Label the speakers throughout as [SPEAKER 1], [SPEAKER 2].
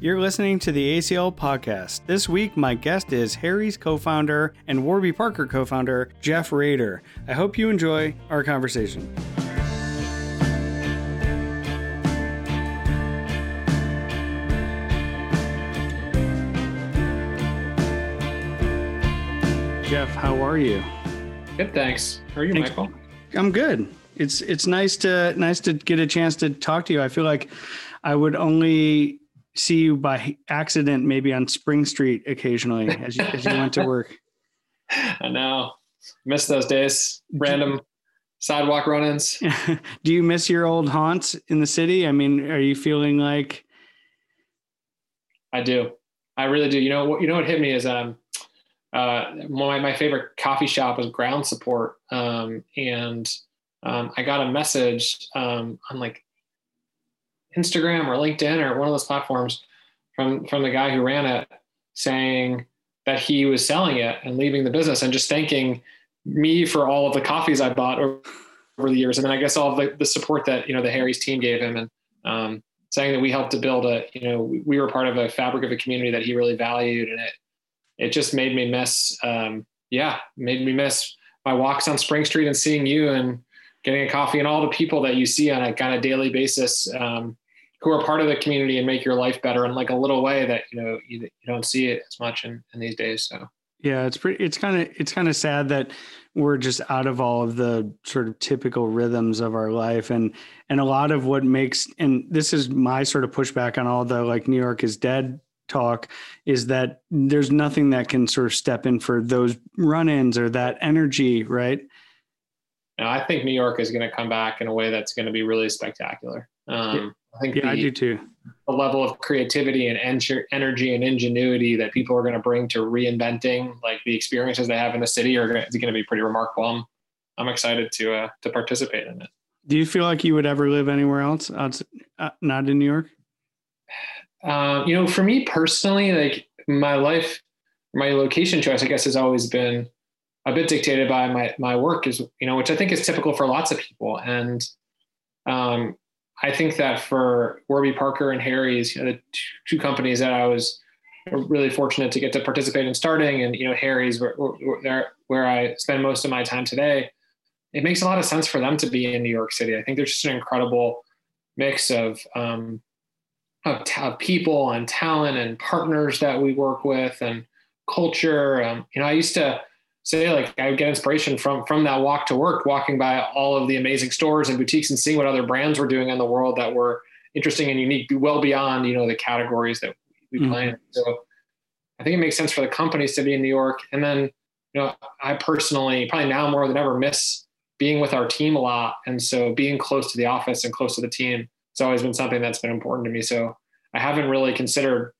[SPEAKER 1] You're listening to the ACL podcast. This week, my guest is Harry's co founder and Warby Parker co founder, Jeff Raider. I hope you enjoy our conversation. Jeff, how are you?
[SPEAKER 2] Good, thanks. How are you, thanks. Michael?
[SPEAKER 1] I'm good. It's it's nice to nice to get a chance to talk to you. I feel like I would only see you by accident, maybe on Spring Street occasionally as you, as you went to work.
[SPEAKER 2] I know. Miss those days. Random sidewalk run-ins.
[SPEAKER 1] Do you miss your old haunts in the city? I mean, are you feeling like?
[SPEAKER 2] I do. I really do. You know what? You know what hit me is um, uh, my my favorite coffee shop was Ground Support, um, and um, I got a message um, on like Instagram or LinkedIn or one of those platforms from from the guy who ran it saying that he was selling it and leaving the business and just thanking me for all of the coffees I bought over, over the years. And then I guess all the, the, support that, you know, the Harry's team gave him and um, saying that we helped to build a, you know, we were part of a fabric of a community that he really valued. And it, it just made me miss, um, yeah, made me miss my walks on Spring Street and seeing you and getting a coffee and all the people that you see on a kind of daily basis um, who are part of the community and make your life better in like a little way that you know you, you don't see it as much in, in these days so.
[SPEAKER 1] Yeah it's pretty it's kind of it's kind of sad that we're just out of all of the sort of typical rhythms of our life and and a lot of what makes and this is my sort of pushback on all the like new york is dead talk is that there's nothing that can sort of step in for those run-ins or that energy right
[SPEAKER 2] now, I think New York is going to come back in a way that's going to be really spectacular. Um,
[SPEAKER 1] I think yeah, the, I do too.
[SPEAKER 2] The level of creativity and en- energy and ingenuity that people are going to bring to reinventing, like the experiences they have in the city, are going to, be pretty remarkable. I'm, I'm excited to uh, to participate in it.
[SPEAKER 1] Do you feel like you would ever live anywhere else, outside, uh, not in New York?
[SPEAKER 2] Um, you know, for me personally, like my life, my location choice, I guess, has always been a bit dictated by my my work, is you know, which I think is typical for lots of people, and um, I think that for Warby Parker and Harry's, you know, the two companies that I was really fortunate to get to participate in starting, and you know, Harry's where, where, I spend most of my time today, it makes a lot of sense for them to be in New York City. I think there's just an incredible mix of um, of, of people and talent and partners that we work with and culture. Um, you know, I used to say like I would get inspiration from from that walk to work, walking by all of the amazing stores and boutiques and seeing what other brands were doing in the world that were interesting and unique, well beyond you know the categories that we mm-hmm. play in. So I think it makes sense for the companies to be in New York. And then you know I personally probably now more than ever miss being with our team a lot, and so being close to the office and close to the team. It's always been something that's been important to me. So I haven't really considered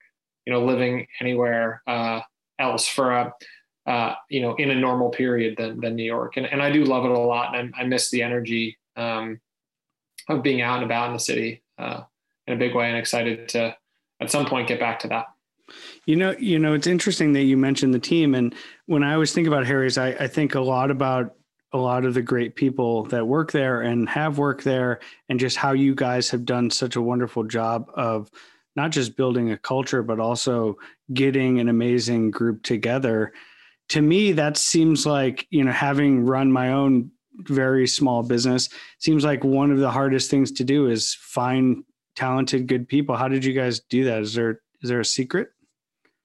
[SPEAKER 2] you know living anywhere uh, else for a uh, you know, in a normal period than, than New York. And, and I do love it a lot. And I, I miss the energy um, of being out and about in the city uh, in a big way and excited to at some point get back to that.
[SPEAKER 1] You know, you know, it's interesting that you mentioned the team. And when I always think about Harry's, I, I think a lot about a lot of the great people that work there and have worked there and just how you guys have done such a wonderful job of not just building a culture, but also getting an amazing group together to me that seems like you know having run my own very small business seems like one of the hardest things to do is find talented good people. How did you guys do that? Is there is there a secret?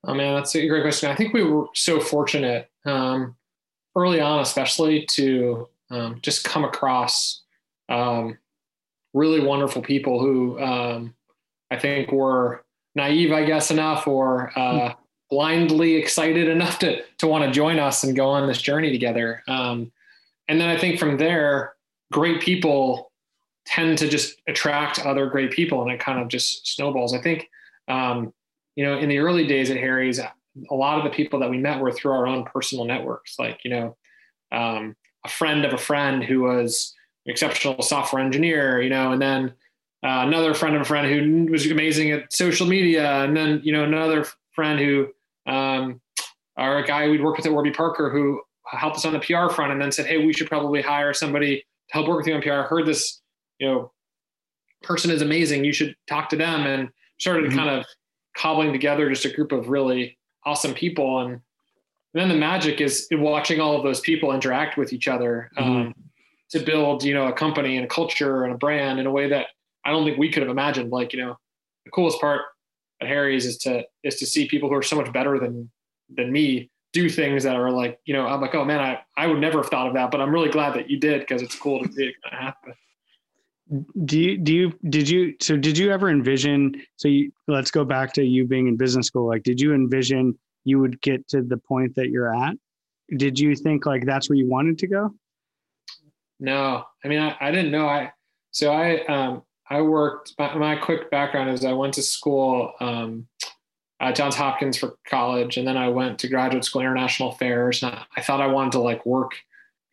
[SPEAKER 2] Oh man that's a great question. I think we were so fortunate um, early on especially to um, just come across um, really wonderful people who um, i think were naive i guess enough or uh, blindly excited enough to to want to join us and go on this journey together. Um, and then I think from there, great people tend to just attract other great people, and it kind of just snowballs. I think, um, you know, in the early days at Harry's, a lot of the people that we met were through our own personal networks, like you know, um, a friend of a friend who was an exceptional software engineer, you know, and then uh, another friend of a friend who was amazing at social media, and then you know another friend who um, or a guy we'd worked with at Warby Parker who helped us on the PR front and then said, Hey, we should probably hire somebody to help work with you on PR. I heard this, you know, person is amazing. You should talk to them and started mm-hmm. kind of cobbling together just a group of really awesome people. And, and then the magic is watching all of those people interact with each other um, mm-hmm. to build, you know, a company and a culture and a brand in a way that I don't think we could have imagined. Like, you know, the coolest part at Harry's is to is to see people who are so much better than than me do things that are like, you know, I'm like, oh man, I, I would never have thought of that, but I'm really glad that you did because it's cool to see it kind of happen.
[SPEAKER 1] Do you do you did you so did you ever envision so you let's go back to you being in business school like did you envision you would get to the point that you're at? Did you think like that's where you wanted to go?
[SPEAKER 2] No. I mean i, I didn't know. I so i um i worked my, my quick background is i went to school um at johns hopkins for college and then i went to graduate school international affairs and I, I thought i wanted to like work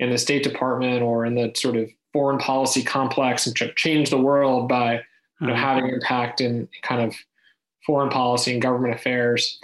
[SPEAKER 2] in the state department or in the sort of foreign policy complex and change the world by you know, mm-hmm. having impact in kind of foreign policy and government affairs.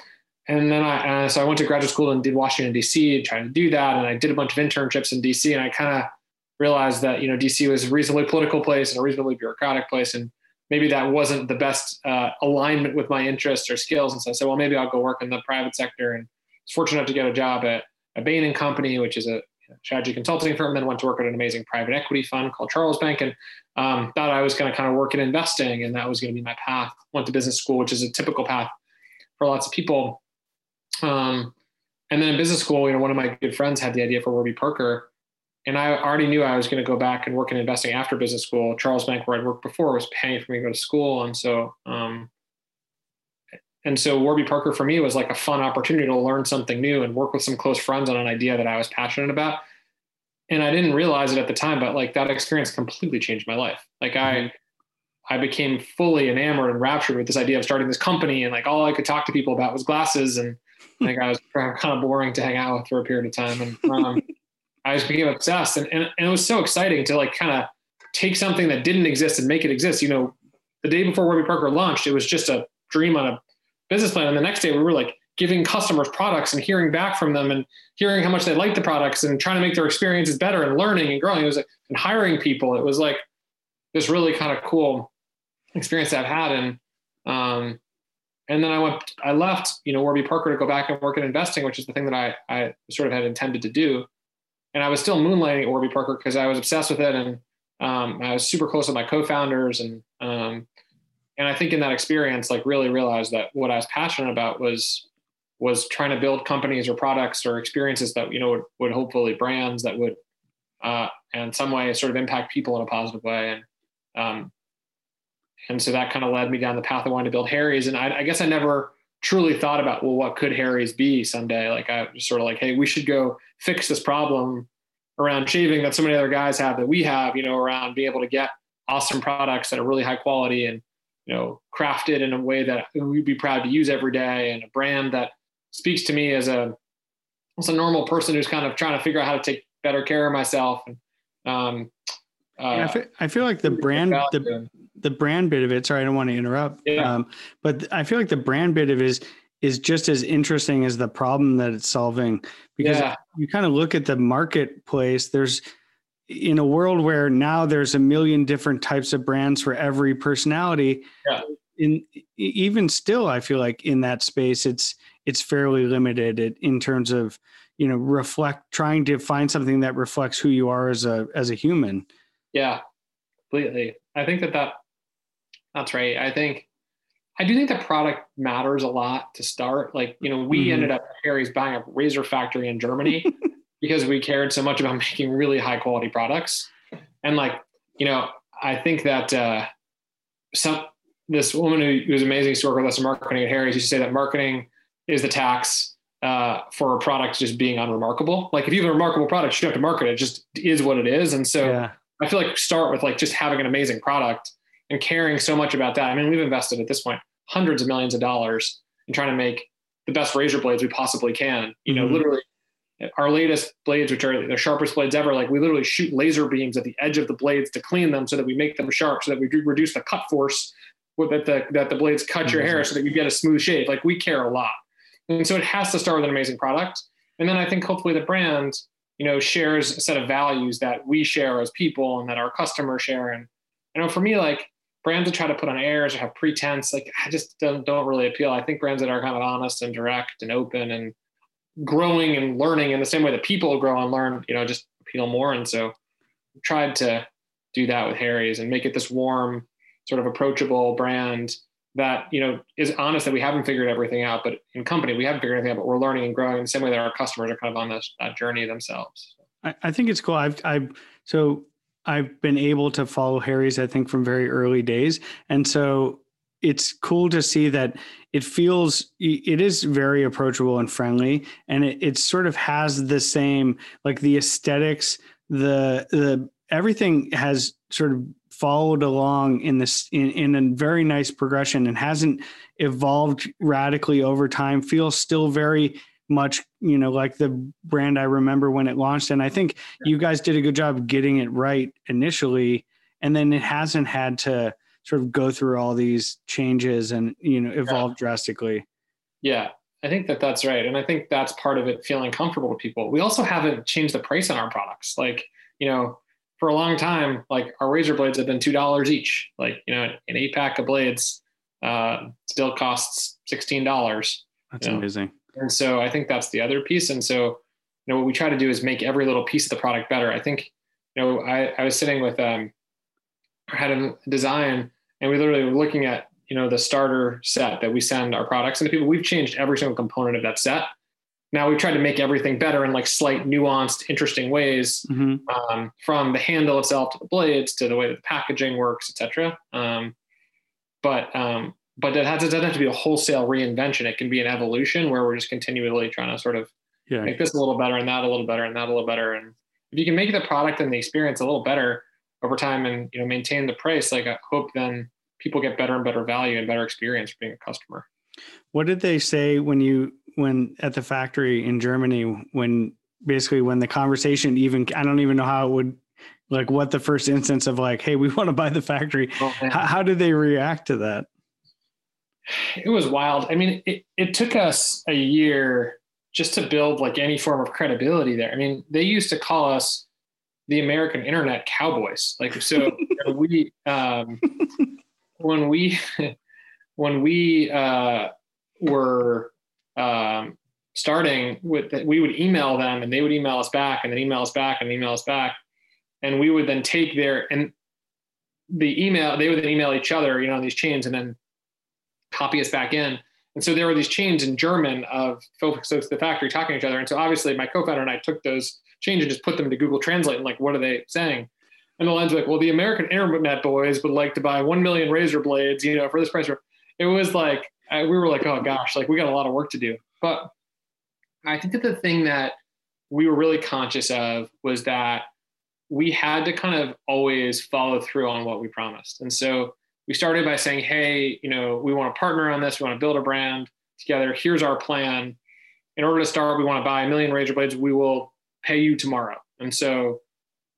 [SPEAKER 2] And then I, uh, so I went to graduate school and did Washington D.C. and tried to do that. And I did a bunch of internships in D.C. and I kind of realized that you know D.C. was a reasonably political place and a reasonably bureaucratic place, and maybe that wasn't the best uh, alignment with my interests or skills. And so I said, well, maybe I'll go work in the private sector. And I was fortunate enough to get a job at a Bain and Company, which is a strategy consulting firm, and then went to work at an amazing private equity fund called Charlesbank, and um, thought I was going to kind of work in investing, and that was going to be my path. Went to business school, which is a typical path for lots of people. Um, and then in business school, you know, one of my good friends had the idea for Warby Parker, and I already knew I was going to go back and work in investing after business school. Charlesbank, where I'd worked before, was paying for me to go to school, and so um, and so Warby Parker for me was like a fun opportunity to learn something new and work with some close friends on an idea that I was passionate about. And I didn't realize it at the time, but like that experience completely changed my life. Like mm-hmm. I, I became fully enamored and raptured with this idea of starting this company. And like all I could talk to people about was glasses. And like I was kind of boring to hang out with for a period of time. And um, I just became obsessed. And, and, and it was so exciting to like kind of take something that didn't exist and make it exist. You know, the day before Warby Parker launched, it was just a dream on a business plan. And the next day we were like giving customers products and hearing back from them and hearing how much they liked the products and trying to make their experiences better and learning and growing. It was like, and hiring people. It was like this really kind of cool experience that I've had. And, um, and then I went, I left, you know, Warby Parker to go back and work in investing, which is the thing that I, I sort of had intended to do. And I was still moonlighting Warby Parker because I was obsessed with it. And um, I was super close with my co-founders and, um, and I think in that experience, like really realized that what I was passionate about was was trying to build companies or products or experiences that you know would, would hopefully brands that would uh, in some way sort of impact people in a positive way and um, and so that kind of led me down the path I wanted to build Harry's and I, I guess I never truly thought about well what could Harry's be someday like I was sort of like hey we should go fix this problem around shaving that so many other guys have that we have you know around being able to get awesome products that are really high quality and you know, crafted in a way that we'd be proud to use every day and a brand that speaks to me as a, as a normal person who's kind of trying to figure out how to take better care of myself. And, um,
[SPEAKER 1] uh, I, feel, I feel like the brand, the, the brand bit of it, sorry, I don't want to interrupt. Yeah. Um, but I feel like the brand bit of it is, is just as interesting as the problem that it's solving because yeah. you kind of look at the marketplace, there's, in a world where now there's a million different types of brands for every personality yeah. in even still i feel like in that space it's it's fairly limited in terms of you know reflect trying to find something that reflects who you are as a as a human
[SPEAKER 2] yeah completely i think that that that's right i think i do think the product matters a lot to start like you know we mm-hmm. ended up harry's buying a razor factory in germany because we cared so much about making really high quality products. And like, you know, I think that uh, some this woman who was amazing to work with us in marketing at Harry's used to say that marketing is the tax uh, for a product just being unremarkable. Like if you have a remarkable product, you don't have to market it. It just is what it is. And so yeah. I feel like start with like just having an amazing product and caring so much about that. I mean, we've invested at this point hundreds of millions of dollars in trying to make the best razor blades we possibly can. You know, mm-hmm. literally our latest blades, which are the sharpest blades ever, like we literally shoot laser beams at the edge of the blades to clean them so that we make them sharp, so that we reduce the cut force that the that the blades cut your hair so that you get a smooth shave. Like we care a lot. And so it has to start with an amazing product. And then I think hopefully the brand, you know, shares a set of values that we share as people and that our customers share. And you know, for me, like brands that try to put on airs or have pretense, like I just don't don't really appeal. I think brands that are kind of honest and direct and open and growing and learning in the same way that people grow and learn, you know, just appeal more. And so I tried to do that with Harry's and make it this warm, sort of approachable brand that you know is honest that we haven't figured everything out, but in company we haven't figured anything out, but we're learning and growing in the same way that our customers are kind of on this that journey themselves.
[SPEAKER 1] I, I think it's cool. I've I've so I've been able to follow Harry's, I think, from very early days. And so it's cool to see that it feels it is very approachable and friendly and it, it sort of has the same like the aesthetics the the everything has sort of followed along in this in, in a very nice progression and hasn't evolved radically over time feels still very much you know like the brand i remember when it launched. And i think you guys did a good job getting it right initially. And then it hasn't had to sort of go through all these changes and you know evolve yeah. drastically.
[SPEAKER 2] Yeah i think that that's right. And i think that's part of it feeling comfortable to people. We also haven't changed the price on our products. Like you know for a long time like our razor blades have been two dollars each. Like you know an eight pack of blades uh, still costs sixteen dollars.
[SPEAKER 1] That's you know? amazing
[SPEAKER 2] and so I think that's the other piece. And so, you know, what we try to do is make every little piece of the product better. I think, you know, I, I was sitting with um, our head of design, and we literally were looking at, you know, the starter set that we send our products and the people. We've changed every single component of that set. Now we've tried to make everything better in like slight, nuanced, interesting ways, mm-hmm. um, from the handle itself to the blades to the way that the packaging works, etc. Um, but um, but it, has, it doesn't have to be a wholesale reinvention. It can be an evolution where we're just continually trying to sort of yeah. make this a little better and that a little better and that a little better. And if you can make the product and the experience a little better over time and you know maintain the price, like I hope then people get better and better value and better experience for being a customer.
[SPEAKER 1] What did they say when you when at the factory in Germany when basically when the conversation even I don't even know how it would like what the first instance of like hey we want to buy the factory oh, how, how did they react to that
[SPEAKER 2] it was wild. I mean, it, it took us a year just to build like any form of credibility there. I mean, they used to call us the American internet cowboys. Like, so we, um, when we, when we, uh, were, um, starting with that, we would email them and they would email us back and then email us back and email us back. And we would then take their, and the email, they would then email each other, you know, these chains and then copy us back in. And so there were these chains in German of folks at the factory talking to each other. And so obviously my co-founder and I took those chains and just put them into Google Translate and like, what are they saying? And the line's like, well, the American Internet boys would like to buy 1 million razor blades, you know, for this price. It was like, we were like, oh gosh, like we got a lot of work to do. But I think that the thing that we were really conscious of was that we had to kind of always follow through on what we promised. And so we started by saying, hey, you know, we want to partner on this. We want to build a brand together. Here's our plan. In order to start, we want to buy a million razor blades. We will pay you tomorrow. And so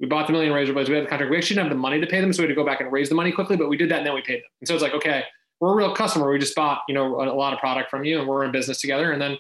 [SPEAKER 2] we bought the million razor blades. We had the contract. We actually didn't have the money to pay them, so we had to go back and raise the money quickly. But we did that, and then we paid them. And so it's like, okay, we're a real customer. We just bought, you know, a, lot of product from you, and we're in business together. And then,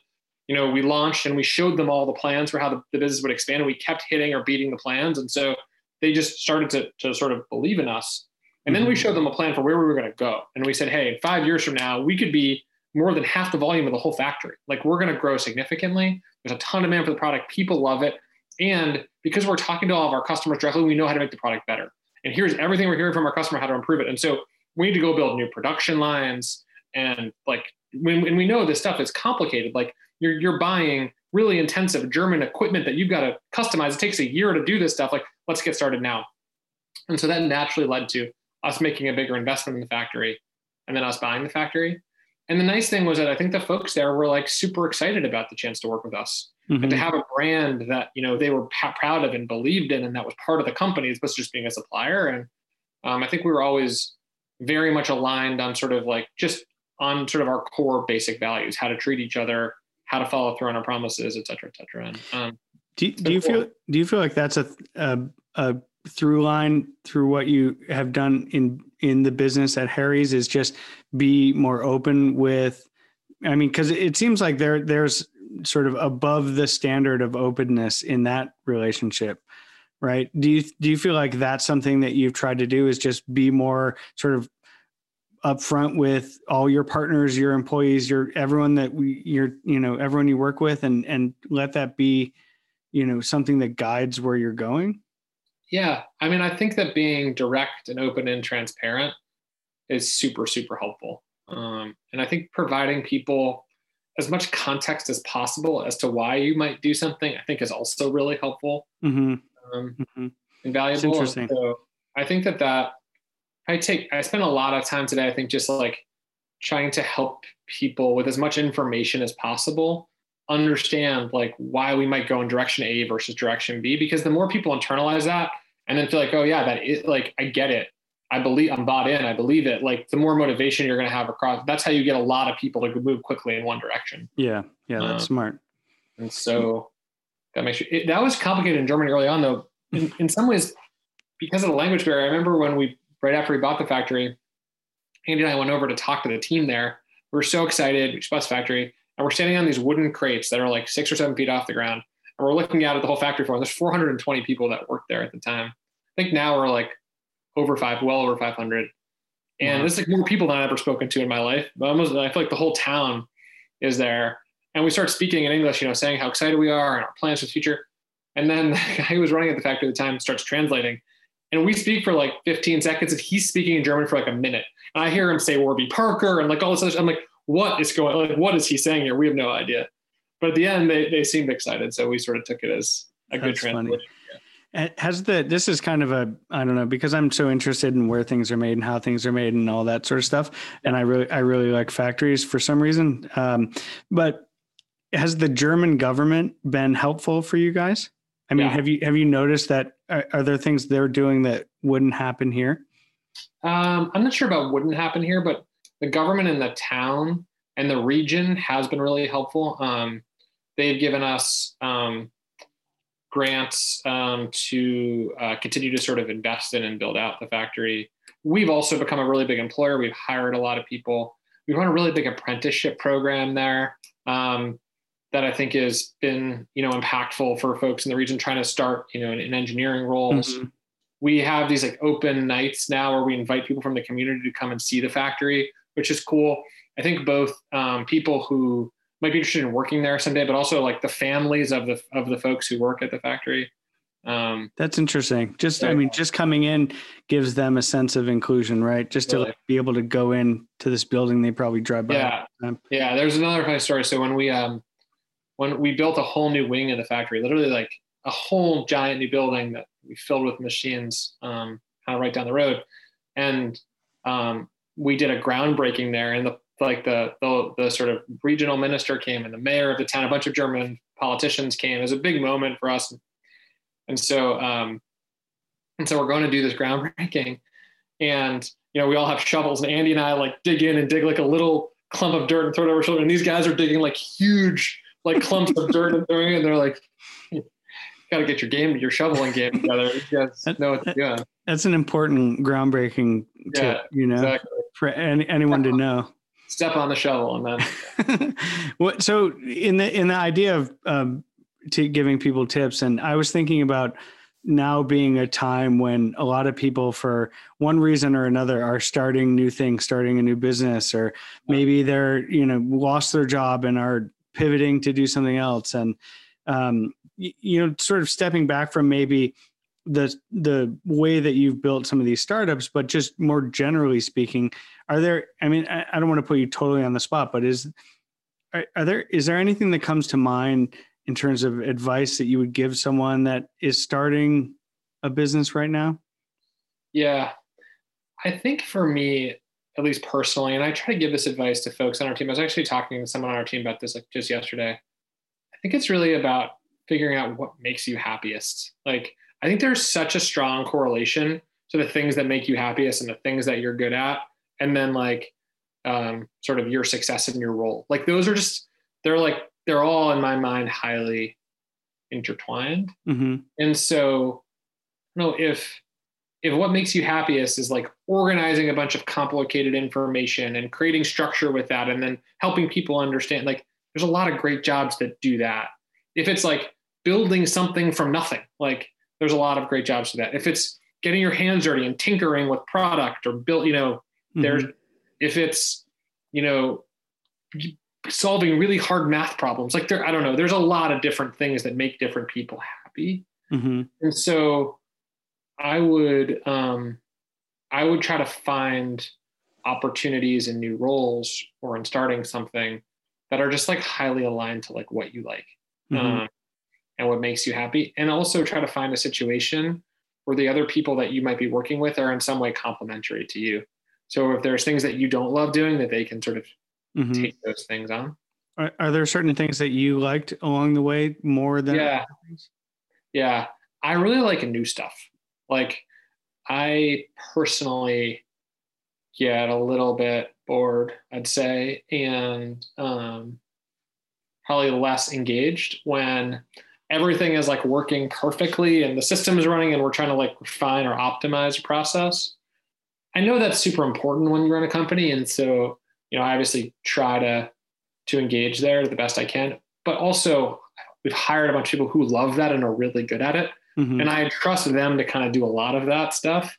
[SPEAKER 2] you know, we launched and we showed them all the plans for how the, the business would expand. And we kept hitting or beating the plans, and so they just started to to sort of believe in us. And then we mm-hmm. showed them a plan for where we were going to go. And we said, hey, five years from now, we could be more than half the volume of the whole factory. Like we're going to grow significantly. There's a ton of demand for the product. People love it. And because we're talking to all of our customers directly, we know how to make the product better. And here's everything we're hearing from our customer how to improve it. And so we need to go build new production lines. And like when, when we know this stuff is complicated, like you're, you're buying really intensive German equipment that you've got to customize. It takes a year to do this stuff. Like, let's get started now. And so that naturally led to us making a bigger investment in the factory and then us buying the factory. And the nice thing was that I think the folks there were like super excited about the chance to work with us mm-hmm. and to have a brand that, you know, they were p- proud of and believed in, and that was part of the company as opposed to just being a supplier. And um, I think we were always very much aligned on sort of like just on sort of our core basic values, how to treat each other, how to follow through on our promises, et cetera, et cetera. And, um,
[SPEAKER 1] do, do you feel, do you feel like that's a, a, a through line through what you have done in in the business at Harry's is just be more open with I mean cuz it seems like there there's sort of above the standard of openness in that relationship right do you do you feel like that's something that you've tried to do is just be more sort of upfront with all your partners, your employees, your everyone that we, you're, you know, everyone you work with, and and let that be, you know, something that guides where you're going?
[SPEAKER 2] Yeah, I mean, I think that being direct and open and transparent is super super helpful, um, and I think providing people as much context as possible as to why you might do something, I think is also really helpful mm-hmm. Um, mm-hmm. and valuable. interesting. So I think that that I take I spend a lot of time today. I think just like trying to help people with as much information as possible understand like why we might go in direction A versus direction B because the more people internalize that and then feel like oh yeah that is like I get it. I believe I'm bought in. I believe it. Like the more motivation you're going to have across that's how you get a lot of people to move quickly in one direction.
[SPEAKER 1] Yeah. Yeah that's um, smart.
[SPEAKER 2] and so that makes you it, that was complicated in Germany early on though. In, in some ways because of the language barrier I remember when we right after we bought the factory, Andy and I went over to talk to the team there. We were so excited. We the factory, and we're standing on these wooden crates that are like six or seven feet off the ground. And we're looking out at the whole factory floor. And there's 420 people that worked there at the time. I think now we're like over five, well over 500. And wow. this is like more people than I've ever spoken to in my life. But almost, I feel like the whole town is there. And we start speaking in English, you know, saying how excited we are and our plans for the future. And then the guy who was running at the factory at the time starts translating and we speak for like 15 seconds and he's speaking in German for like a minute. And I hear him say Warby Parker and like all this other stuff. I'm like, what is going like what is he saying here? We have no idea. But at the end they, they seemed excited. So we sort of took it as a That's good translation.
[SPEAKER 1] Yeah. Has the this is kind of a I don't know because I'm so interested in where things are made and how things are made and all that sort of stuff, and I really I really like factories for some reason. Um, but has the German government been helpful for you guys? I mean, yeah. have you have you noticed that? Are, are, there things they're doing that wouldn't happen here?
[SPEAKER 2] Um, I'm not sure about wouldn't happen here, but the government in the town and the region has been really helpful. Um, they've given us um, grants um, to uh, continue to sort of invest in and build out the factory. We've also become a really big employer. We've hired a lot of people. We run a really big apprenticeship program there. Um, that I think has been, you know, impactful for folks in the region trying to start, you know, in, in engineering roles. Mm-hmm. We have these like open nights now where we invite people from the community to come and see the factory, which is cool. I think both um, people who might be interested in working there someday, but also like the families of the of the folks who work at the factory.
[SPEAKER 1] Um, That's interesting. Just I mean, just coming in gives them a sense of inclusion, right? Just to like, be able to go in to this building, they probably drive by.
[SPEAKER 2] Yeah, yeah. There's another funny story. So when we um when we built a whole new wing in the factory, literally like a whole giant new building that we filled with machines, um, kind of right down the road, and um, we did a groundbreaking there, and the like the, the the sort of regional minister came, and the mayor of the town, a bunch of German politicians came. It was a big moment for us, and so um, and so we're going to do this groundbreaking, and you know we all have shovels, and Andy and I like dig in and dig like a little clump of dirt and throw it over shoulder, and these guys are digging like huge like clumps of dirt and throwing, and they're like, got to get your game, your shoveling game together. You guys know what to do.
[SPEAKER 1] That's an important groundbreaking tip, yeah, you know, exactly. For any, anyone to know.
[SPEAKER 2] Step on the shovel and
[SPEAKER 1] then. what? So in the in the idea of um, to giving people tips, and I was thinking about now being a time when a lot of people for one reason or another are starting new things starting a new business or maybe they're you know lost their job and are pivoting to do something else and um, you know sort of stepping back from maybe the the way that you've built some of these startups but just more generally speaking are there i mean i, I don't want to put you totally on the spot but is are, are, there is there anything that comes to mind in terms of advice that you would give someone that is starting a business right now
[SPEAKER 2] yeah i think for me at least personally, and I try to give this advice to folks on our team. I was actually talking to someone on our team about this like just yesterday. I think it's really about figuring out what makes you happiest. Like, I think there's such a strong correlation to the things that make you happiest and the things that you're good at, and then like um, sort of your success in your role. Like, those are just they're like they're all in my mind highly intertwined. Mm-hmm. And so, you know, if if what makes you happiest is like organizing a bunch of complicated information and creating structure with that and then helping people understand like there's a lot of great jobs that do that if it's like building something from nothing like there's a lot of great jobs for that if it's getting your hands dirty and tinkering with product or build you know mm-hmm. there's if it's, you know, solving really hard math problems, like there, I don't know, there's a lot of different things that make different people happy. Mm-hmm. And so I would, um, I would try to find opportunities in new roles or in starting something that are just like highly aligned to like what you like mm-hmm. um, and what makes you happy and also try to find a situation where the other people that you might be working with are in some way complementary to you. So if there's things that you don't love doing that they can sort of mm-hmm. take those things on.
[SPEAKER 1] Are, are, there certain things that you liked along the way more than
[SPEAKER 2] yeah. Yeah. I really like new stuff. Like i personally get a little bit bored, I'd say, and um, probably less engaged when everything is like working perfectly and the system is running and we're trying to like refine or optimize a process. I know that's super important when you run a company. And so, you know, I obviously try to to engage there the best I can. But also we've hired a bunch of people who love that and are really good at it. Mm-hmm. And I trust them to kind of do a lot of that stuff.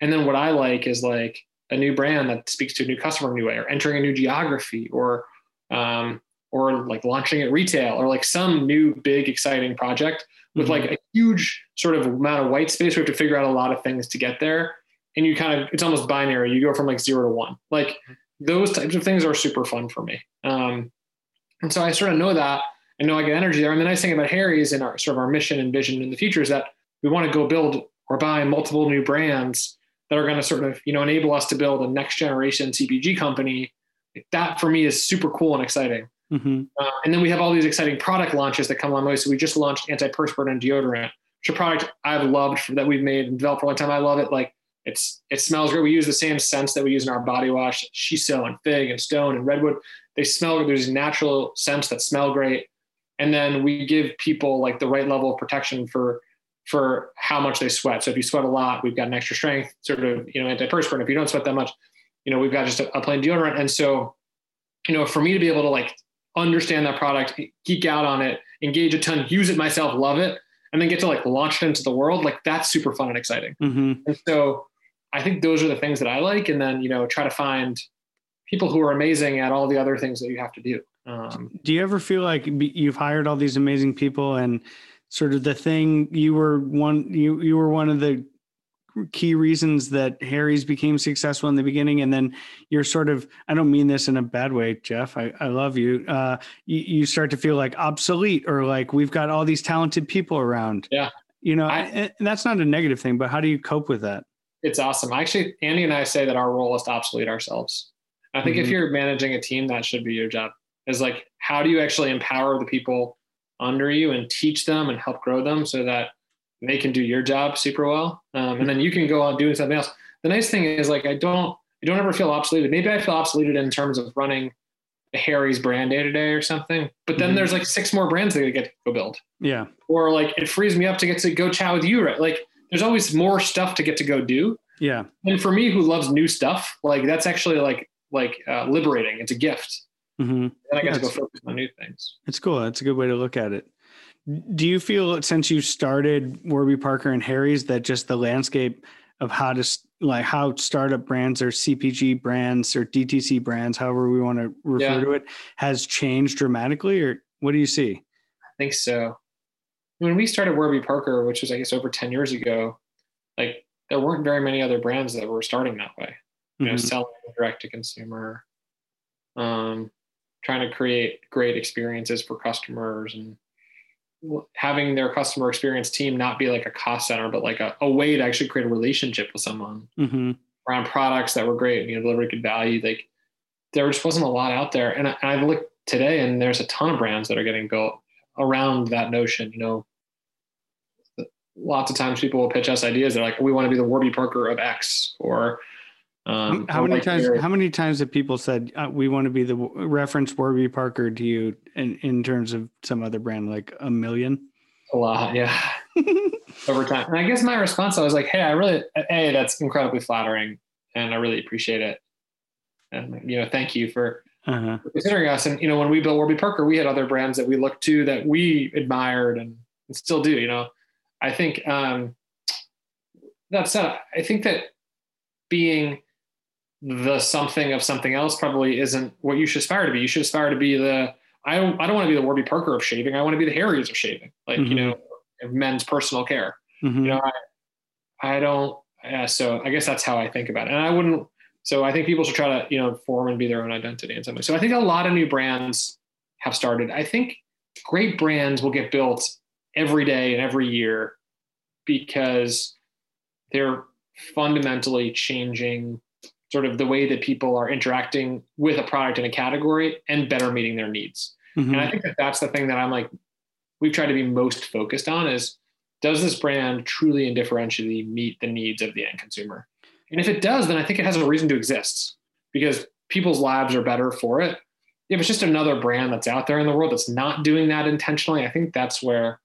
[SPEAKER 2] And then what I like is like a new brand that speaks to a new customer in a new way, or entering a new geography, or um, or like launching at retail, or like some new big exciting project with mm-hmm. like a huge sort of amount of white space. We have to figure out a lot of things to get there, and you kind of it's almost binary. You go from like zero to one. Like those types of things are super fun for me. Um, and so I sort of know that and know I get energy there. And the nice thing about Harry's and our sort of our mission and vision in the future is that we want to go build or buy multiple new brands that are going to sort of you know enable us to build a next generation CPG company. That for me is super cool and exciting. Mm-hmm. Uh, and then we have all these exciting product launches that come along the way. So we just launched antiperspirant and deodorant, which a product I've loved that we've made and developed for a long time. I love it. Like it's it smells great. We use the same scents that we use in our body wash, shiso and fig and stone and redwood. They smell. There's natural scents that smell great. And then we give people like the right level of protection for for how much they sweat. So if you sweat a lot, we've got an extra strength sort of, you know, antiperspirant. If you don't sweat that much, you know, we've got just a, a plain deodorant. And so, you know, for me to be able to like understand that product, geek out on it, engage a ton, use it myself, love it, and then get to like launch it into the world, like that's super fun and exciting. Mm-hmm. And so I think those are the things that I like. And then, you know, try to find people who are amazing at all the other things that you have to do. Um,
[SPEAKER 1] do you ever feel like you've hired all these amazing people and sort of the thing you were one you you were one of the key reasons that Harry's became successful in the beginning, and then you're sort of I don't mean this in a bad way, Jeff. I, I love you. Uh, you. You start to feel like obsolete, or like we've got all these talented people around.
[SPEAKER 2] Yeah,
[SPEAKER 1] you know, I, and that's not a negative thing, but how do you cope with that?
[SPEAKER 2] It's awesome. Actually, Andy and I say that our role is to obsolete ourselves. I think mm-hmm. if you're managing a team, that should be your job. Is like, how do you actually empower the people under you and teach them and help grow them so that they can do your job super well. Um, and then you can go on doing something else. The nice thing is like, I don't, I don't ever feel obsoleted. Maybe I feel obsoleted in terms of running Harry's brand day to day or something, but then mm-hmm. there's like six more brands that I get to go build.
[SPEAKER 1] Yeah.
[SPEAKER 2] Or like it frees me up to get to go chat with you, right? Like there's always more stuff to get to go do.
[SPEAKER 1] Yeah.
[SPEAKER 2] And for me who loves new stuff, like that's actually like, like uh, liberating. It's a gift. Mm-hmm. And I get to go focus on new things.
[SPEAKER 1] It's cool. That's a good way to look at it. Do you feel since you started Warby Parker and Harry's that just the landscape of how to like how startup brands or CPG brands or DTC brands, however we want to refer yeah. to it, has changed dramatically, or what do you see?
[SPEAKER 2] I think so. When we started Warby Parker, which was I guess over ten years ago, like there weren't very many other brands that were starting that way. You mm-hmm. know, selling direct to consumer. Um, trying to create great experiences for customers and having their customer experience team not be like a cost center, but like a, a way to actually create a relationship with someone mm-hmm. around products that were great, you know, deliver good value. Like there just wasn't a lot out there. And, I, and I've looked today and there's a ton of brands that are getting built around that notion, you know, lots of times people will pitch us ideas. They're like, we want to be the Warby Parker of X or,
[SPEAKER 1] um, how many times? How many times have people said uh, we want to be the reference Warby Parker to you in, in terms of some other brand, like a million?
[SPEAKER 2] A lot, yeah. Over time, and I guess my response I was like, "Hey, I really, hey, that's incredibly flattering, and I really appreciate it, and you know, thank you for, uh-huh. considering us." And you know, when we built Warby Parker, we had other brands that we looked to that we admired and, and still do. You know, I think um, that said, I think that being the something of something else probably isn't what you should aspire to be. You should aspire to be the I don't I don't want to be the Warby Parker of shaving. I want to be the Harry's of shaving, like mm-hmm. you know, men's personal care. Mm-hmm. You know, I, I don't. Yeah, so I guess that's how I think about it. And I wouldn't. So I think people should try to you know form and be their own identity in some way. So I think a lot of new brands have started. I think great brands will get built every day and every year because they're fundamentally changing sort of the way that people are interacting with a product in a category and better meeting their needs. Mm-hmm. And I think that that's the thing that I'm like, we've tried to be most focused on is does this brand truly and differentially meet the needs of the end consumer? And if it does, then I think it has a reason to exist because people's lives are better for it. If it's just another brand that's out there in the world that's not doing that intentionally, I think that's where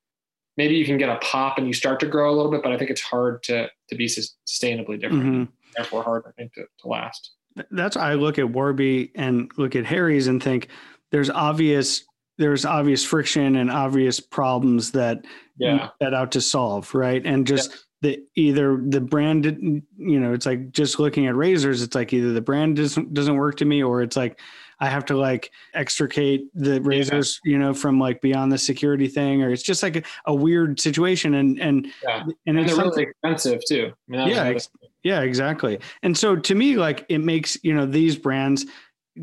[SPEAKER 2] maybe you can get a pop and you start to grow a little bit, but I think it's hard to to be sustainably different. Mm-hmm. Therefore, hard I think to, to last.
[SPEAKER 1] That's I look at Warby and look at Harry's and think there's obvious there's obvious friction and obvious problems that yeah. set out to solve, right? And just yeah. the either the brand, you know, it's like just looking at razors. It's like either the brand doesn't doesn't work to me, or it's like I have to like extricate the razors, yeah. you know, from like beyond the security thing, or it's just like a, a weird situation. And and
[SPEAKER 2] yeah. and, and they're really expensive too.
[SPEAKER 1] I mean, yeah, ex- yeah, exactly. And so to me, like it makes you know these brands,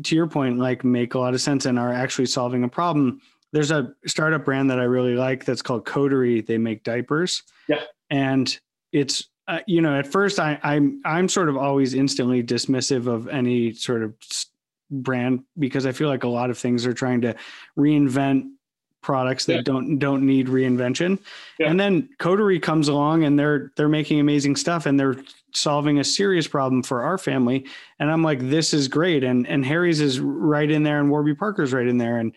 [SPEAKER 1] to your point, like make a lot of sense and are actually solving a problem. There's a startup brand that I really like that's called Coterie. They make diapers.
[SPEAKER 2] Yeah,
[SPEAKER 1] and it's uh, you know, at first I, I'm I'm sort of always instantly dismissive of any sort of brand because I feel like a lot of things are trying to reinvent products that yeah. don't don't need reinvention. Yeah. And then Coterie comes along and they're they're making amazing stuff and they're solving a serious problem for our family. And I'm like, this is great. And and Harry's is right in there and Warby Parker's right in there. And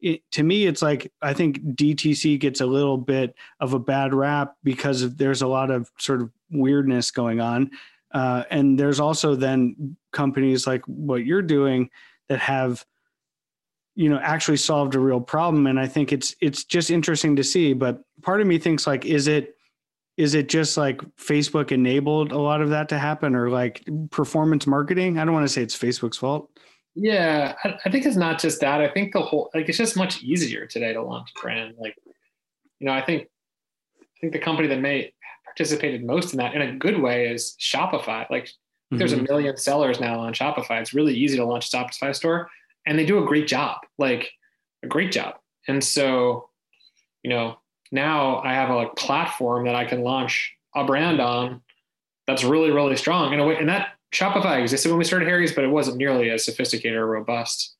[SPEAKER 1] it, to me, it's like I think DTC gets a little bit of a bad rap because there's a lot of sort of weirdness going on. Uh, and there's also then companies like what you're doing that have you know actually solved a real problem. And i think it's it's just interesting to see but part of me thinks like is it is it just like facebook enabled a lot of that to happen or like performance marketing? I don't want to say it's facebook's fault.
[SPEAKER 2] Yeah I, I think it's not just that. I think the whole like it's just much easier today to launch a brand. Like you know i think i think the company that may participated most in that in a good way is Shopify. Like mm-hmm. there's a mm-hmm. million sellers now on Shopify. It's really easy to launch a Shopify store and they do a great job, like a great job. And so, you know, now I have a like, platform that I can launch a brand on that's really, really strong in a way. And that Shopify existed when we started Harry's, but it wasn't nearly as sophisticated or robust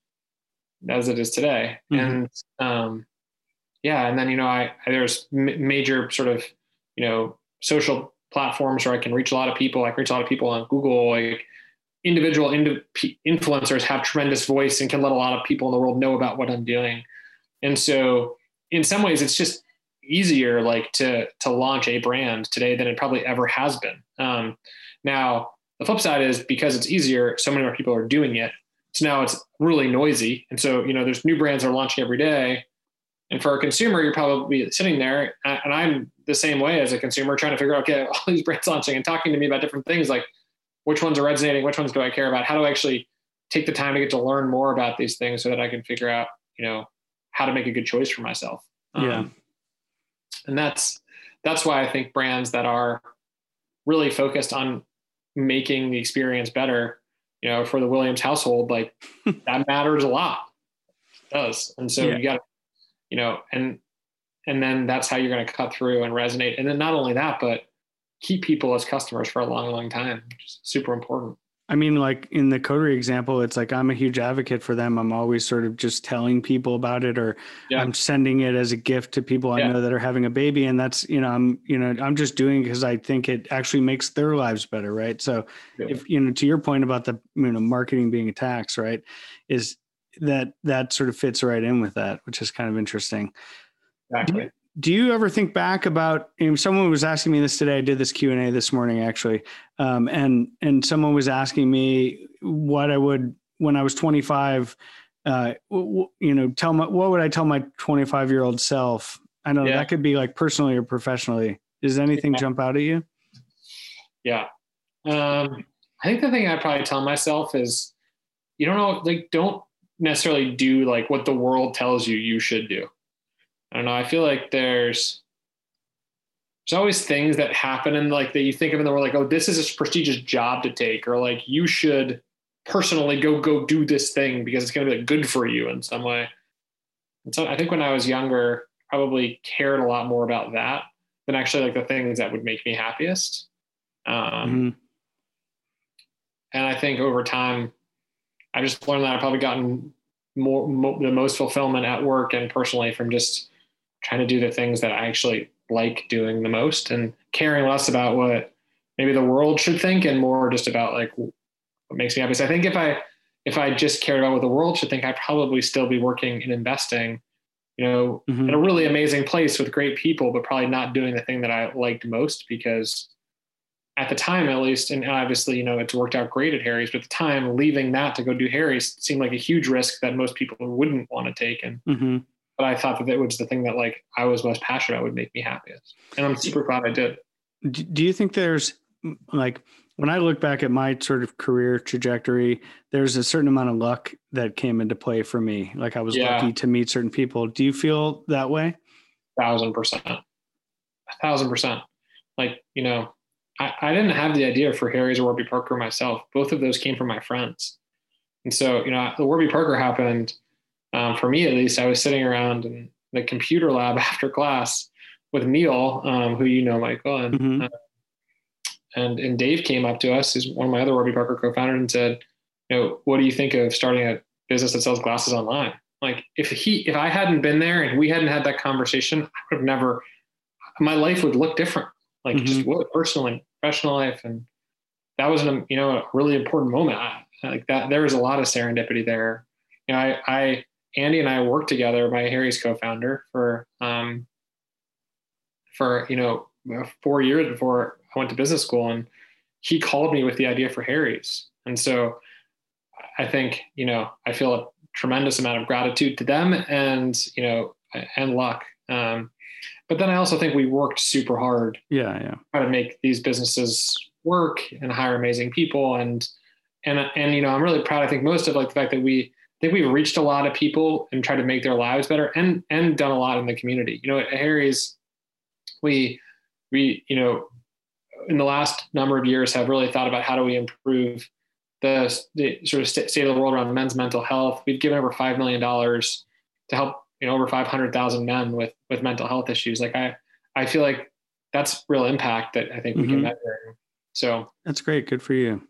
[SPEAKER 2] as it is today. Mm-hmm. And um, yeah, and then you know, I, I there's m- major sort of you know social platforms where I can reach a lot of people. I can reach a lot of people on Google. Like individual ind- influencers have tremendous voice and can let a lot of people in the world know about what I'm doing. And so, in some ways, it's just easier like to to launch a brand today than it probably ever has been. Um, now, the flip side is because it's easier, so many more people are doing it. So now it's really noisy, and so you know there's new brands that are launching every day. And for a consumer, you're probably sitting there, and I'm the same way as a consumer, trying to figure out, okay, all these brands launching and talking to me about different things, like which ones are resonating, which ones do I care about? How do I actually take the time to get to learn more about these things so that I can figure out, you know, how to make a good choice for myself.
[SPEAKER 1] Yeah. Um,
[SPEAKER 2] and that's that's why I think brands that are really focused on making the experience better, you know, for the Williams household, like that matters a lot. It does. And so yeah. you got you know, and and then that's how you're going to cut through and resonate. And then not only that, but keep people as customers for a long, long time, which is super important.
[SPEAKER 1] I mean, like in the Coterie example, it's like I'm a huge advocate for them. I'm always sort of just telling people about it, or yeah. I'm sending it as a gift to people I yeah. know that are having a baby, and that's you know I'm you know I'm just doing because I think it actually makes their lives better, right? So, yeah. if you know to your point about the you know marketing being a tax, right, is that that sort of fits right in with that, which is kind of interesting.
[SPEAKER 2] Exactly.
[SPEAKER 1] Do, do you ever think back about? You know, someone was asking me this today. I did this Q and A this morning actually, um, and and someone was asking me what I would when I was 25. Uh, w- you know, tell my what would I tell my 25 year old self? I know yeah. that could be like personally or professionally. Does anything yeah. jump out at you?
[SPEAKER 2] Yeah. Um, I think the thing I probably tell myself is, you don't know, like, don't necessarily do like what the world tells you you should do. I don't know. I feel like there's there's always things that happen and like that you think of in the world, like, oh, this is a prestigious job to take, or like you should personally go go do this thing because it's going to be like, good for you in some way. And so I think when I was younger, probably cared a lot more about that than actually like the things that would make me happiest. Um, mm-hmm. And I think over time, I just learned that I've probably gotten more, more, the most fulfillment at work and personally from just trying to do the things that I actually like doing the most and caring less about what maybe the world should think and more just about like what makes me happy. So I think if I if I just cared about what the world should think, I'd probably still be working in investing, you know, mm-hmm. in a really amazing place with great people, but probably not doing the thing that I liked most because at the time at least, and obviously, you know, it's worked out great at Harry's, but at the time leaving that to go do Harry's seemed like a huge risk that most people wouldn't want to take. And, mm-hmm. but I thought that it was the thing that like I was most passionate about would make me happiest. And I'm super glad I did.
[SPEAKER 1] Do you think there's like, when I look back at my sort of career trajectory, there's a certain amount of luck that came into play for me. Like I was yeah. lucky to meet certain people. Do you feel that way?
[SPEAKER 2] Thousand percent. A thousand percent. Like, you know, I, I didn't have the idea for Harry's or Warby Parker myself. Both of those came from my friends. And so, you know, the Warby Parker happened um, for me at least. I was sitting around in the computer lab after class with Neil, um, who you know, Michael, and, mm-hmm. uh, and and Dave came up to us, who's one of my other Warby Parker co-founders, and said, you know, what do you think of starting a business that sells glasses online? Like if he, if I hadn't been there and we hadn't had that conversation, I would have never, my life would look different like mm-hmm. just what personally, professional life, and that was an you know a really important moment. I, like that, there was a lot of serendipity there. You know, I, I Andy and I worked together, my Harry's co-founder, for um, for you know four years before I went to business school, and he called me with the idea for Harry's, and so I think you know I feel a tremendous amount of gratitude to them, and you know and luck. Um, but then I also think we worked super hard.
[SPEAKER 1] Yeah, yeah.
[SPEAKER 2] Try to make these businesses work and hire amazing people and and and you know I'm really proud. I think most of like the fact that we I think we've reached a lot of people and tried to make their lives better and and done a lot in the community. You know, at Harry's, we we you know in the last number of years have really thought about how do we improve the, the sort of state of the world around men's mental health. We've given over five million dollars to help you know over 500,000 men with with mental health issues. Like i i feel like that's real impact that i think we mm-hmm. can measure. So
[SPEAKER 1] that's great. Good for you.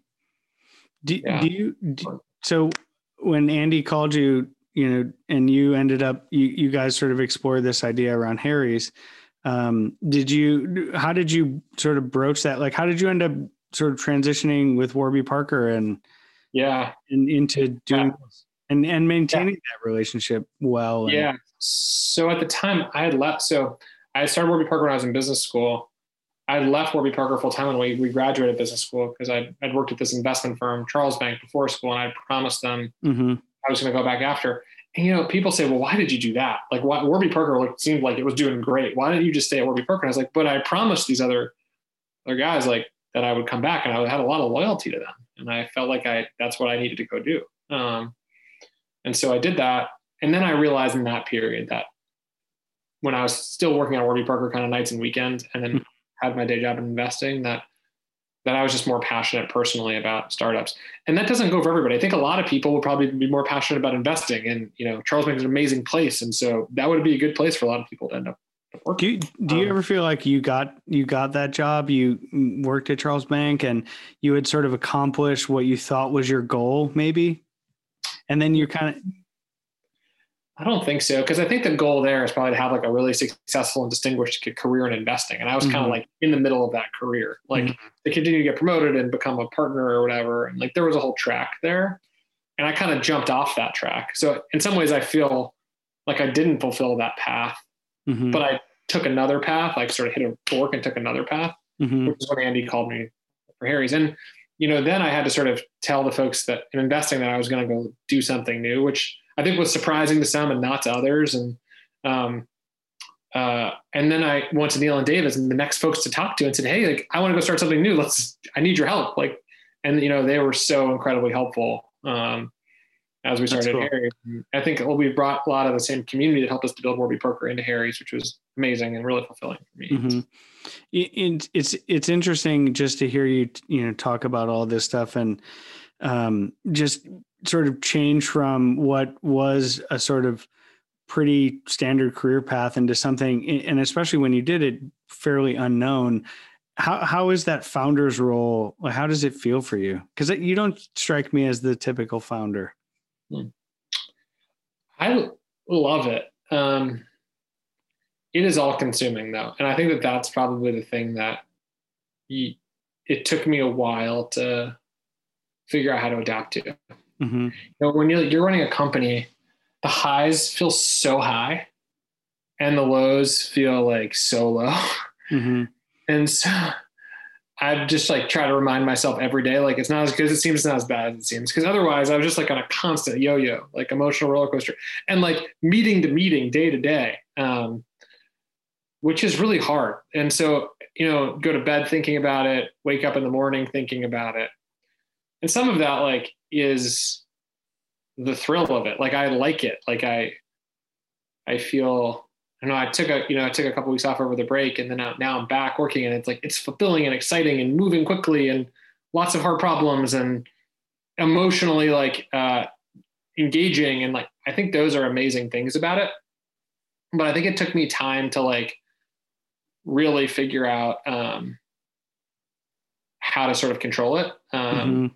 [SPEAKER 1] Do, yeah. do you do, so when andy called you you know and you ended up you, you guys sort of explored this idea around harry's um, did you how did you sort of broach that? Like how did you end up sort of transitioning with warby parker and
[SPEAKER 2] yeah.
[SPEAKER 1] and into doing yeah and and maintaining yeah. that relationship well.
[SPEAKER 2] yeah. So at the time, I had left. So I started Warby Parker when I was in business school. I left Warby Parker full time when we, we graduated business school because I'd, I'd worked at this investment firm, Charlesbank, before school, and I promised them mm-hmm. I was going to go back after. And you know, people say, "Well, why did you do that? Like, why, Warby Parker looked, seemed like it was doing great. Why didn't you just stay at Warby Parker?" And I was like, "But I promised these other other guys like that I would come back, and I had a lot of loyalty to them, and I felt like I that's what I needed to go do." Um, and so I did that. And then I realized in that period that when I was still working on Warby Parker kind of nights and weekends and then mm-hmm. had my day job in investing that that I was just more passionate personally about startups. And that doesn't go for everybody. I think a lot of people would probably be more passionate about investing. And you know, Charlesbank is an amazing place. And so that would be a good place for a lot of people to end up
[SPEAKER 1] working. Do you, do you um, ever feel like you got you got that job? You worked at Charlesbank and you had sort of accomplished what you thought was your goal, maybe? And then you're kind of
[SPEAKER 2] I don't think so because I think the goal there is probably to have like a really successful and distinguished career in investing, and I was mm-hmm. kind of like in the middle of that career, like mm-hmm. to continue to get promoted and become a partner or whatever, and like there was a whole track there, and I kind of jumped off that track. So in some ways, I feel like I didn't fulfill that path, mm-hmm. but I took another path, like sort of hit a fork and took another path, mm-hmm. which is when Andy called me for Harry's, and you know, then I had to sort of tell the folks that in investing that I was going to go do something new, which I think was surprising to some and not to others. And, um, uh, and then I went to Neil and Davis and the next folks to talk to and said, Hey, like, I want to go start something new. Let's, I need your help. Like, and you know they were so incredibly helpful um, as we started cool. Harry. I think we brought a lot of the same community that helped us to build Warby Parker into Harry's, which was amazing and really fulfilling for me. Mm-hmm.
[SPEAKER 1] It, it's it's interesting just to hear you you know talk about all this stuff and um, just sort of change from what was a sort of pretty standard career path into something and especially when you did it fairly unknown how how is that founder's role how does it feel for you because you don't strike me as the typical founder.
[SPEAKER 2] I love it um, it is all consuming though and i think that that's probably the thing that it took me a while to figure out how to adapt to mm-hmm. you know when you're, you're running a company the highs feel so high and the lows feel like so low. Mm-hmm. And so I just like try to remind myself every day, like it's not as good as it seems, it's not as bad as it seems. Cause otherwise I was just like on a constant yo-yo, like emotional roller coaster and like meeting to meeting day to day. Um, which is really hard. And so, you know, go to bed thinking about it, wake up in the morning thinking about it. And some of that like is the thrill of it. Like I like it. Like I, I feel, I know I took a, you know, I took a couple weeks off over the break and then now, now I'm back working and it's like, it's fulfilling and exciting and moving quickly and lots of hard problems and emotionally like, uh, engaging. And like, I think those are amazing things about it. But I think it took me time to like really figure out, um, how to sort of control it. Um, mm-hmm.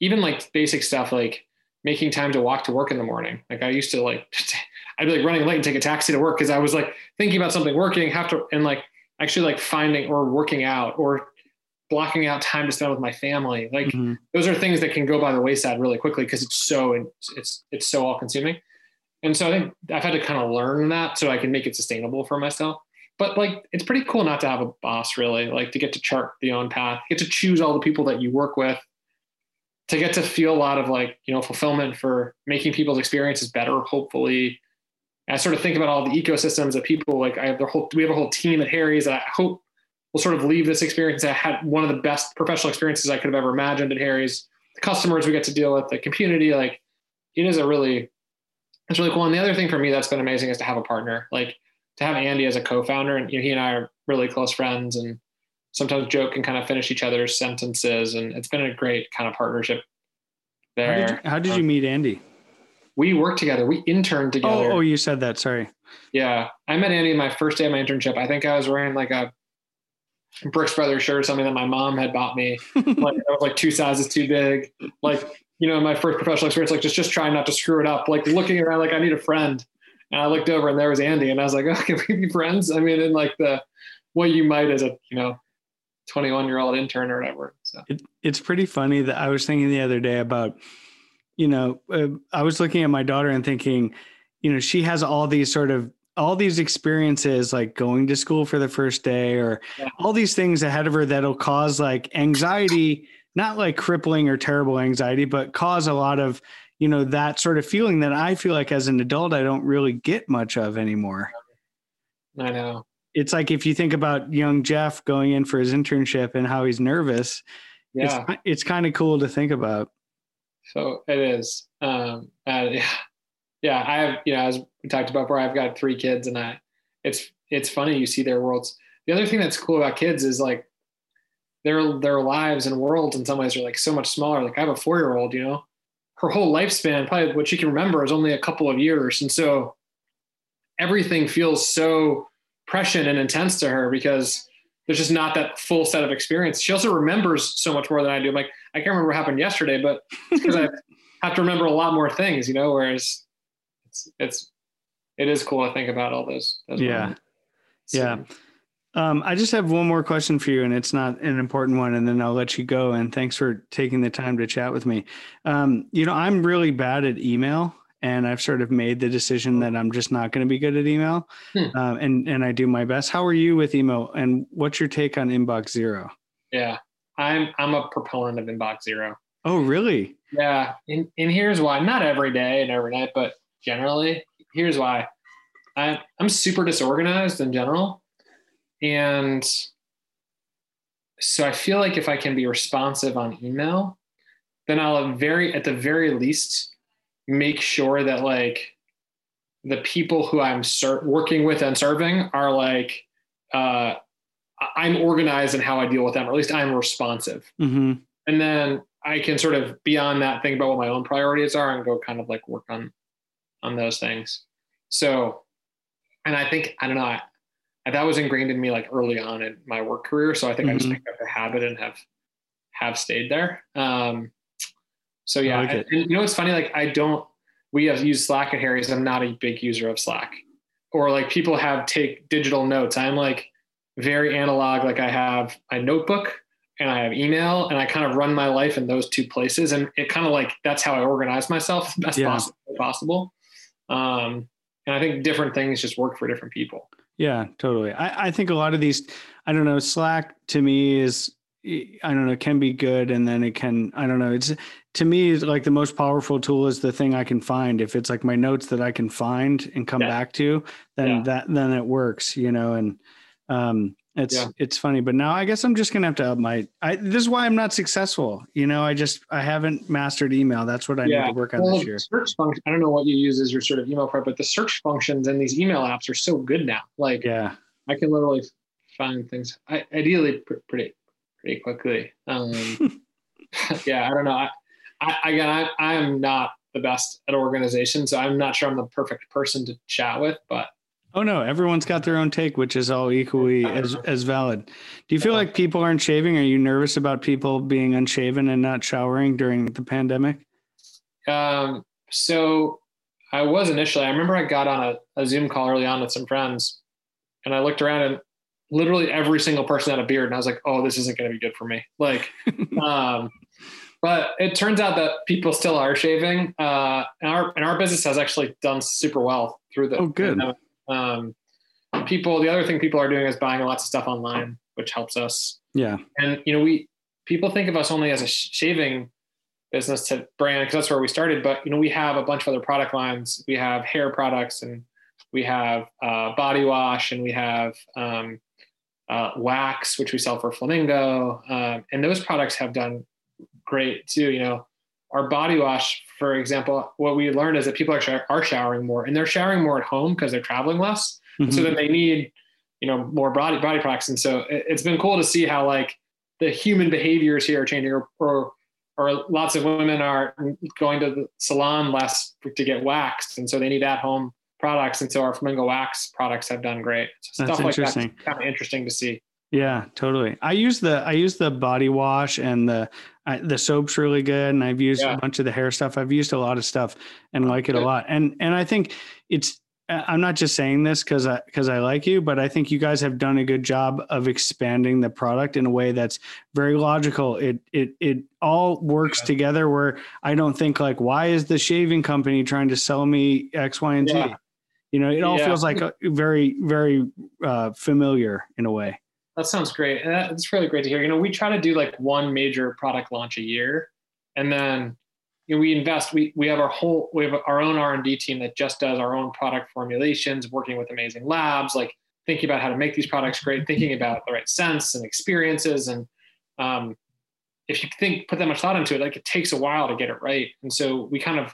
[SPEAKER 2] even like basic stuff like making time to walk to work in the morning. Like I used to like, I'd be like running late and take a taxi to work because I was like thinking about something working, have to, and like actually like finding or working out or blocking out time to spend with my family. Like mm-hmm. those are things that can go by the wayside really quickly because it's so, it's, it's so all consuming. And so I think I've had to kind of learn that so I can make it sustainable for myself. But like, it's pretty cool not to have a boss really, like to get to chart the own path, get to choose all the people that you work with, to get to feel a lot of like you know fulfillment for making people's experiences better hopefully i sort of think about all the ecosystems of people like i have the whole we have a whole team at harry's that i hope will sort of leave this experience i had one of the best professional experiences i could have ever imagined at harry's the customers we get to deal with the community like it is a really it's really cool and the other thing for me that's been amazing is to have a partner like to have andy as a co-founder and you know, he and i are really close friends and sometimes joke and kind of finish each other's sentences. And it's been a great kind of partnership there.
[SPEAKER 1] How did you, how did you um, meet Andy?
[SPEAKER 2] We worked together. We interned oh, together.
[SPEAKER 1] Oh, oh, you said that. Sorry.
[SPEAKER 2] Yeah. I met Andy my first day of my internship. I think I was wearing like a Brooks Brothers shirt or something that my mom had bought me. like it was like two sizes too big. Like, you know, my first professional experience, like just, just trying not to screw it up, like looking around like I need a friend. And I looked over and there was Andy and I was like, oh, can we be friends? I mean, in like the way you might as a, you know, 21 year old intern or whatever. So
[SPEAKER 1] it, it's pretty funny that I was thinking the other day about, you know, uh, I was looking at my daughter and thinking, you know, she has all these sort of all these experiences like going to school for the first day or yeah. all these things ahead of her that'll cause like anxiety, not like crippling or terrible anxiety, but cause a lot of, you know, that sort of feeling that I feel like as an adult, I don't really get much of anymore.
[SPEAKER 2] I know
[SPEAKER 1] it's like if you think about young Jeff going in for his internship and how he's nervous, yeah. it's, it's kind of cool to think about.
[SPEAKER 2] So it is. Um, yeah, yeah. I have, you know, as we talked about before, I've got three kids, and I, it's it's funny you see their worlds. The other thing that's cool about kids is like their their lives and worlds in some ways are like so much smaller. Like I have a four year old, you know, her whole lifespan, probably what she can remember is only a couple of years, and so everything feels so prescient and intense to her because there's just not that full set of experience. She also remembers so much more than I do. I'm like, I can't remember what happened yesterday, but because I have to remember a lot more things, you know, whereas it's, it's, it is cool to think about all those. those
[SPEAKER 1] yeah. Yeah. Um, I just have one more question for you, and it's not an important one, and then I'll let you go. And thanks for taking the time to chat with me. Um, you know, I'm really bad at email and I've sort of made the decision that I'm just not going to be good at email, hmm. um, and and I do my best. How are you with email, and what's your take on Inbox Zero?
[SPEAKER 2] Yeah, I'm I'm a proponent of Inbox Zero.
[SPEAKER 1] Oh, really?
[SPEAKER 2] Yeah, and and here's why. Not every day and every night, but generally, here's why. I I'm super disorganized in general, and so I feel like if I can be responsive on email, then I'll very at the very least make sure that like the people who I'm ser- working with and serving are like uh, I'm organized in how I deal with them, or at least I'm responsive.
[SPEAKER 1] Mm-hmm.
[SPEAKER 2] And then I can sort of beyond that think about what my own priorities are and go kind of like work on on those things. So, and I think I don't know. I, that was ingrained in me like early on in my work career. So I think mm-hmm. I just picked up the habit and have have stayed there. Um, so yeah, like and, and, you know it's funny. Like I don't. We have used Slack at Harry's. I'm not a big user of Slack. Or like people have take digital notes. I'm like very analog. Like I have a notebook and I have email, and I kind of run my life in those two places. And it kind of like that's how I organize myself as best yeah. possible. possible. Um, and I think different things just work for different people.
[SPEAKER 1] Yeah, totally. I, I think a lot of these, I don't know, Slack to me is, I don't know, can be good. And then it can, I don't know, it's to me, like the most powerful tool is the thing I can find. If it's like my notes that I can find and come yeah. back to, then yeah. that, then it works, you know, and, um, it's yeah. it's funny, but now I guess I'm just gonna have to up my. I, this is why I'm not successful. You know, I just I haven't mastered email. That's what I yeah. need to work on well, this year.
[SPEAKER 2] Search function. I don't know what you use as your sort of email prep, but the search functions in these email apps are so good now. Like,
[SPEAKER 1] yeah,
[SPEAKER 2] I can literally find things. I, ideally, pr- pretty pretty quickly. Um, yeah, I don't know. I, I again, I I am not the best at organization, so I'm not sure I'm the perfect person to chat with, but
[SPEAKER 1] Oh no, everyone's got their own take, which is all equally as as valid. Do you feel like people aren't shaving? Are you nervous about people being unshaven and not showering during the pandemic?
[SPEAKER 2] Um, so I was initially. I remember I got on a, a Zoom call early on with some friends, and I looked around and literally every single person had a beard, and I was like, "Oh, this isn't going to be good for me." Like, um, but it turns out that people still are shaving. Uh, and our and our business has actually done super well through the.
[SPEAKER 1] Oh, good.
[SPEAKER 2] Pandemic. Um, people, the other thing people are doing is buying lots of stuff online, which helps us.
[SPEAKER 1] Yeah.
[SPEAKER 2] And you know, we people think of us only as a shaving business to brand because that's where we started. But you know, we have a bunch of other product lines. We have hair products and we have uh, body wash and we have um, uh, wax, which we sell for Flamingo. Um, and those products have done great too. You know, our body wash, for example, what we learned is that people are, are showering more and they're showering more at home because they're traveling less. Mm-hmm. So then they need, you know, more body body products. And so it, has been cool to see how like the human behaviors here are changing or, or, or lots of women are going to the salon less to get waxed. And so they need at home products. And so our flamingo wax products have done great. So
[SPEAKER 1] That's stuff like that's kind
[SPEAKER 2] of interesting to see.
[SPEAKER 1] Yeah, totally. I use the I use the body wash and the I, the soap's really good, and I've used yeah. a bunch of the hair stuff. I've used a lot of stuff and like it good. a lot. And and I think it's I'm not just saying this because I because I like you, but I think you guys have done a good job of expanding the product in a way that's very logical. It it it all works yeah. together. Where I don't think like, why is the shaving company trying to sell me X, Y, and Z? You know, it all feels like a, very very uh, familiar in a way.
[SPEAKER 2] That sounds great. That's really great to hear. You know, we try to do like one major product launch a year, and then you know, we invest. We we have our whole we have our own R and D team that just does our own product formulations, working with amazing labs, like thinking about how to make these products great, thinking about the right sense and experiences, and um, if you think put that much thought into it, like it takes a while to get it right. And so we kind of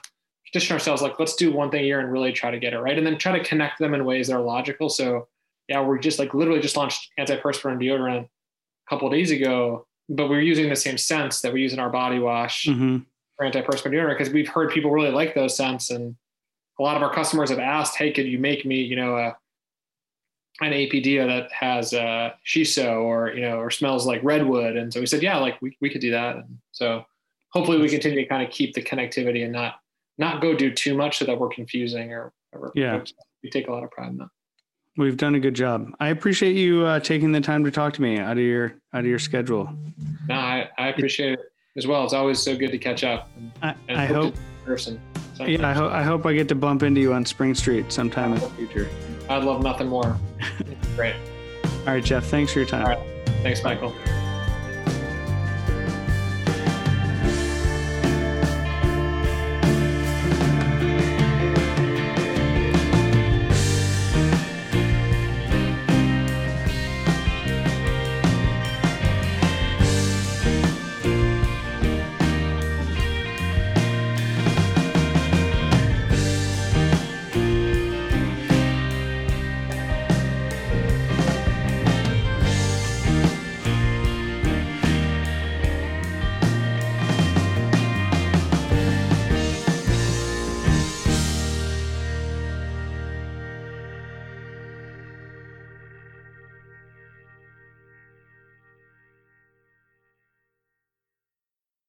[SPEAKER 2] condition ourselves like let's do one thing a year and really try to get it right, and then try to connect them in ways that are logical. So yeah, we're just like literally just launched antiperspirant deodorant a couple days ago, but we're using the same scents that we use in our body wash mm-hmm. for antiperspirant deodorant because we've heard people really like those scents, and a lot of our customers have asked, "Hey, could you make me, you know, a an APD that has uh, shiso or you know or smells like redwood?" And so we said, "Yeah, like we we could do that." And so hopefully we continue to kind of keep the connectivity and not not go do too much so that we're confusing or, or
[SPEAKER 1] yeah.
[SPEAKER 2] We take a lot of pride in that.
[SPEAKER 1] We've done a good job. I appreciate you uh, taking the time to talk to me out of your out of your schedule.
[SPEAKER 2] No, I, I appreciate it as well. It's always so good to catch up.
[SPEAKER 1] And, I, I hope person. Yeah, I hope I hope I get to bump into you on Spring Street sometime in the future.
[SPEAKER 2] I'd love nothing more. Great.
[SPEAKER 1] All right, Jeff. Thanks for your time.
[SPEAKER 2] Thanks, Michael.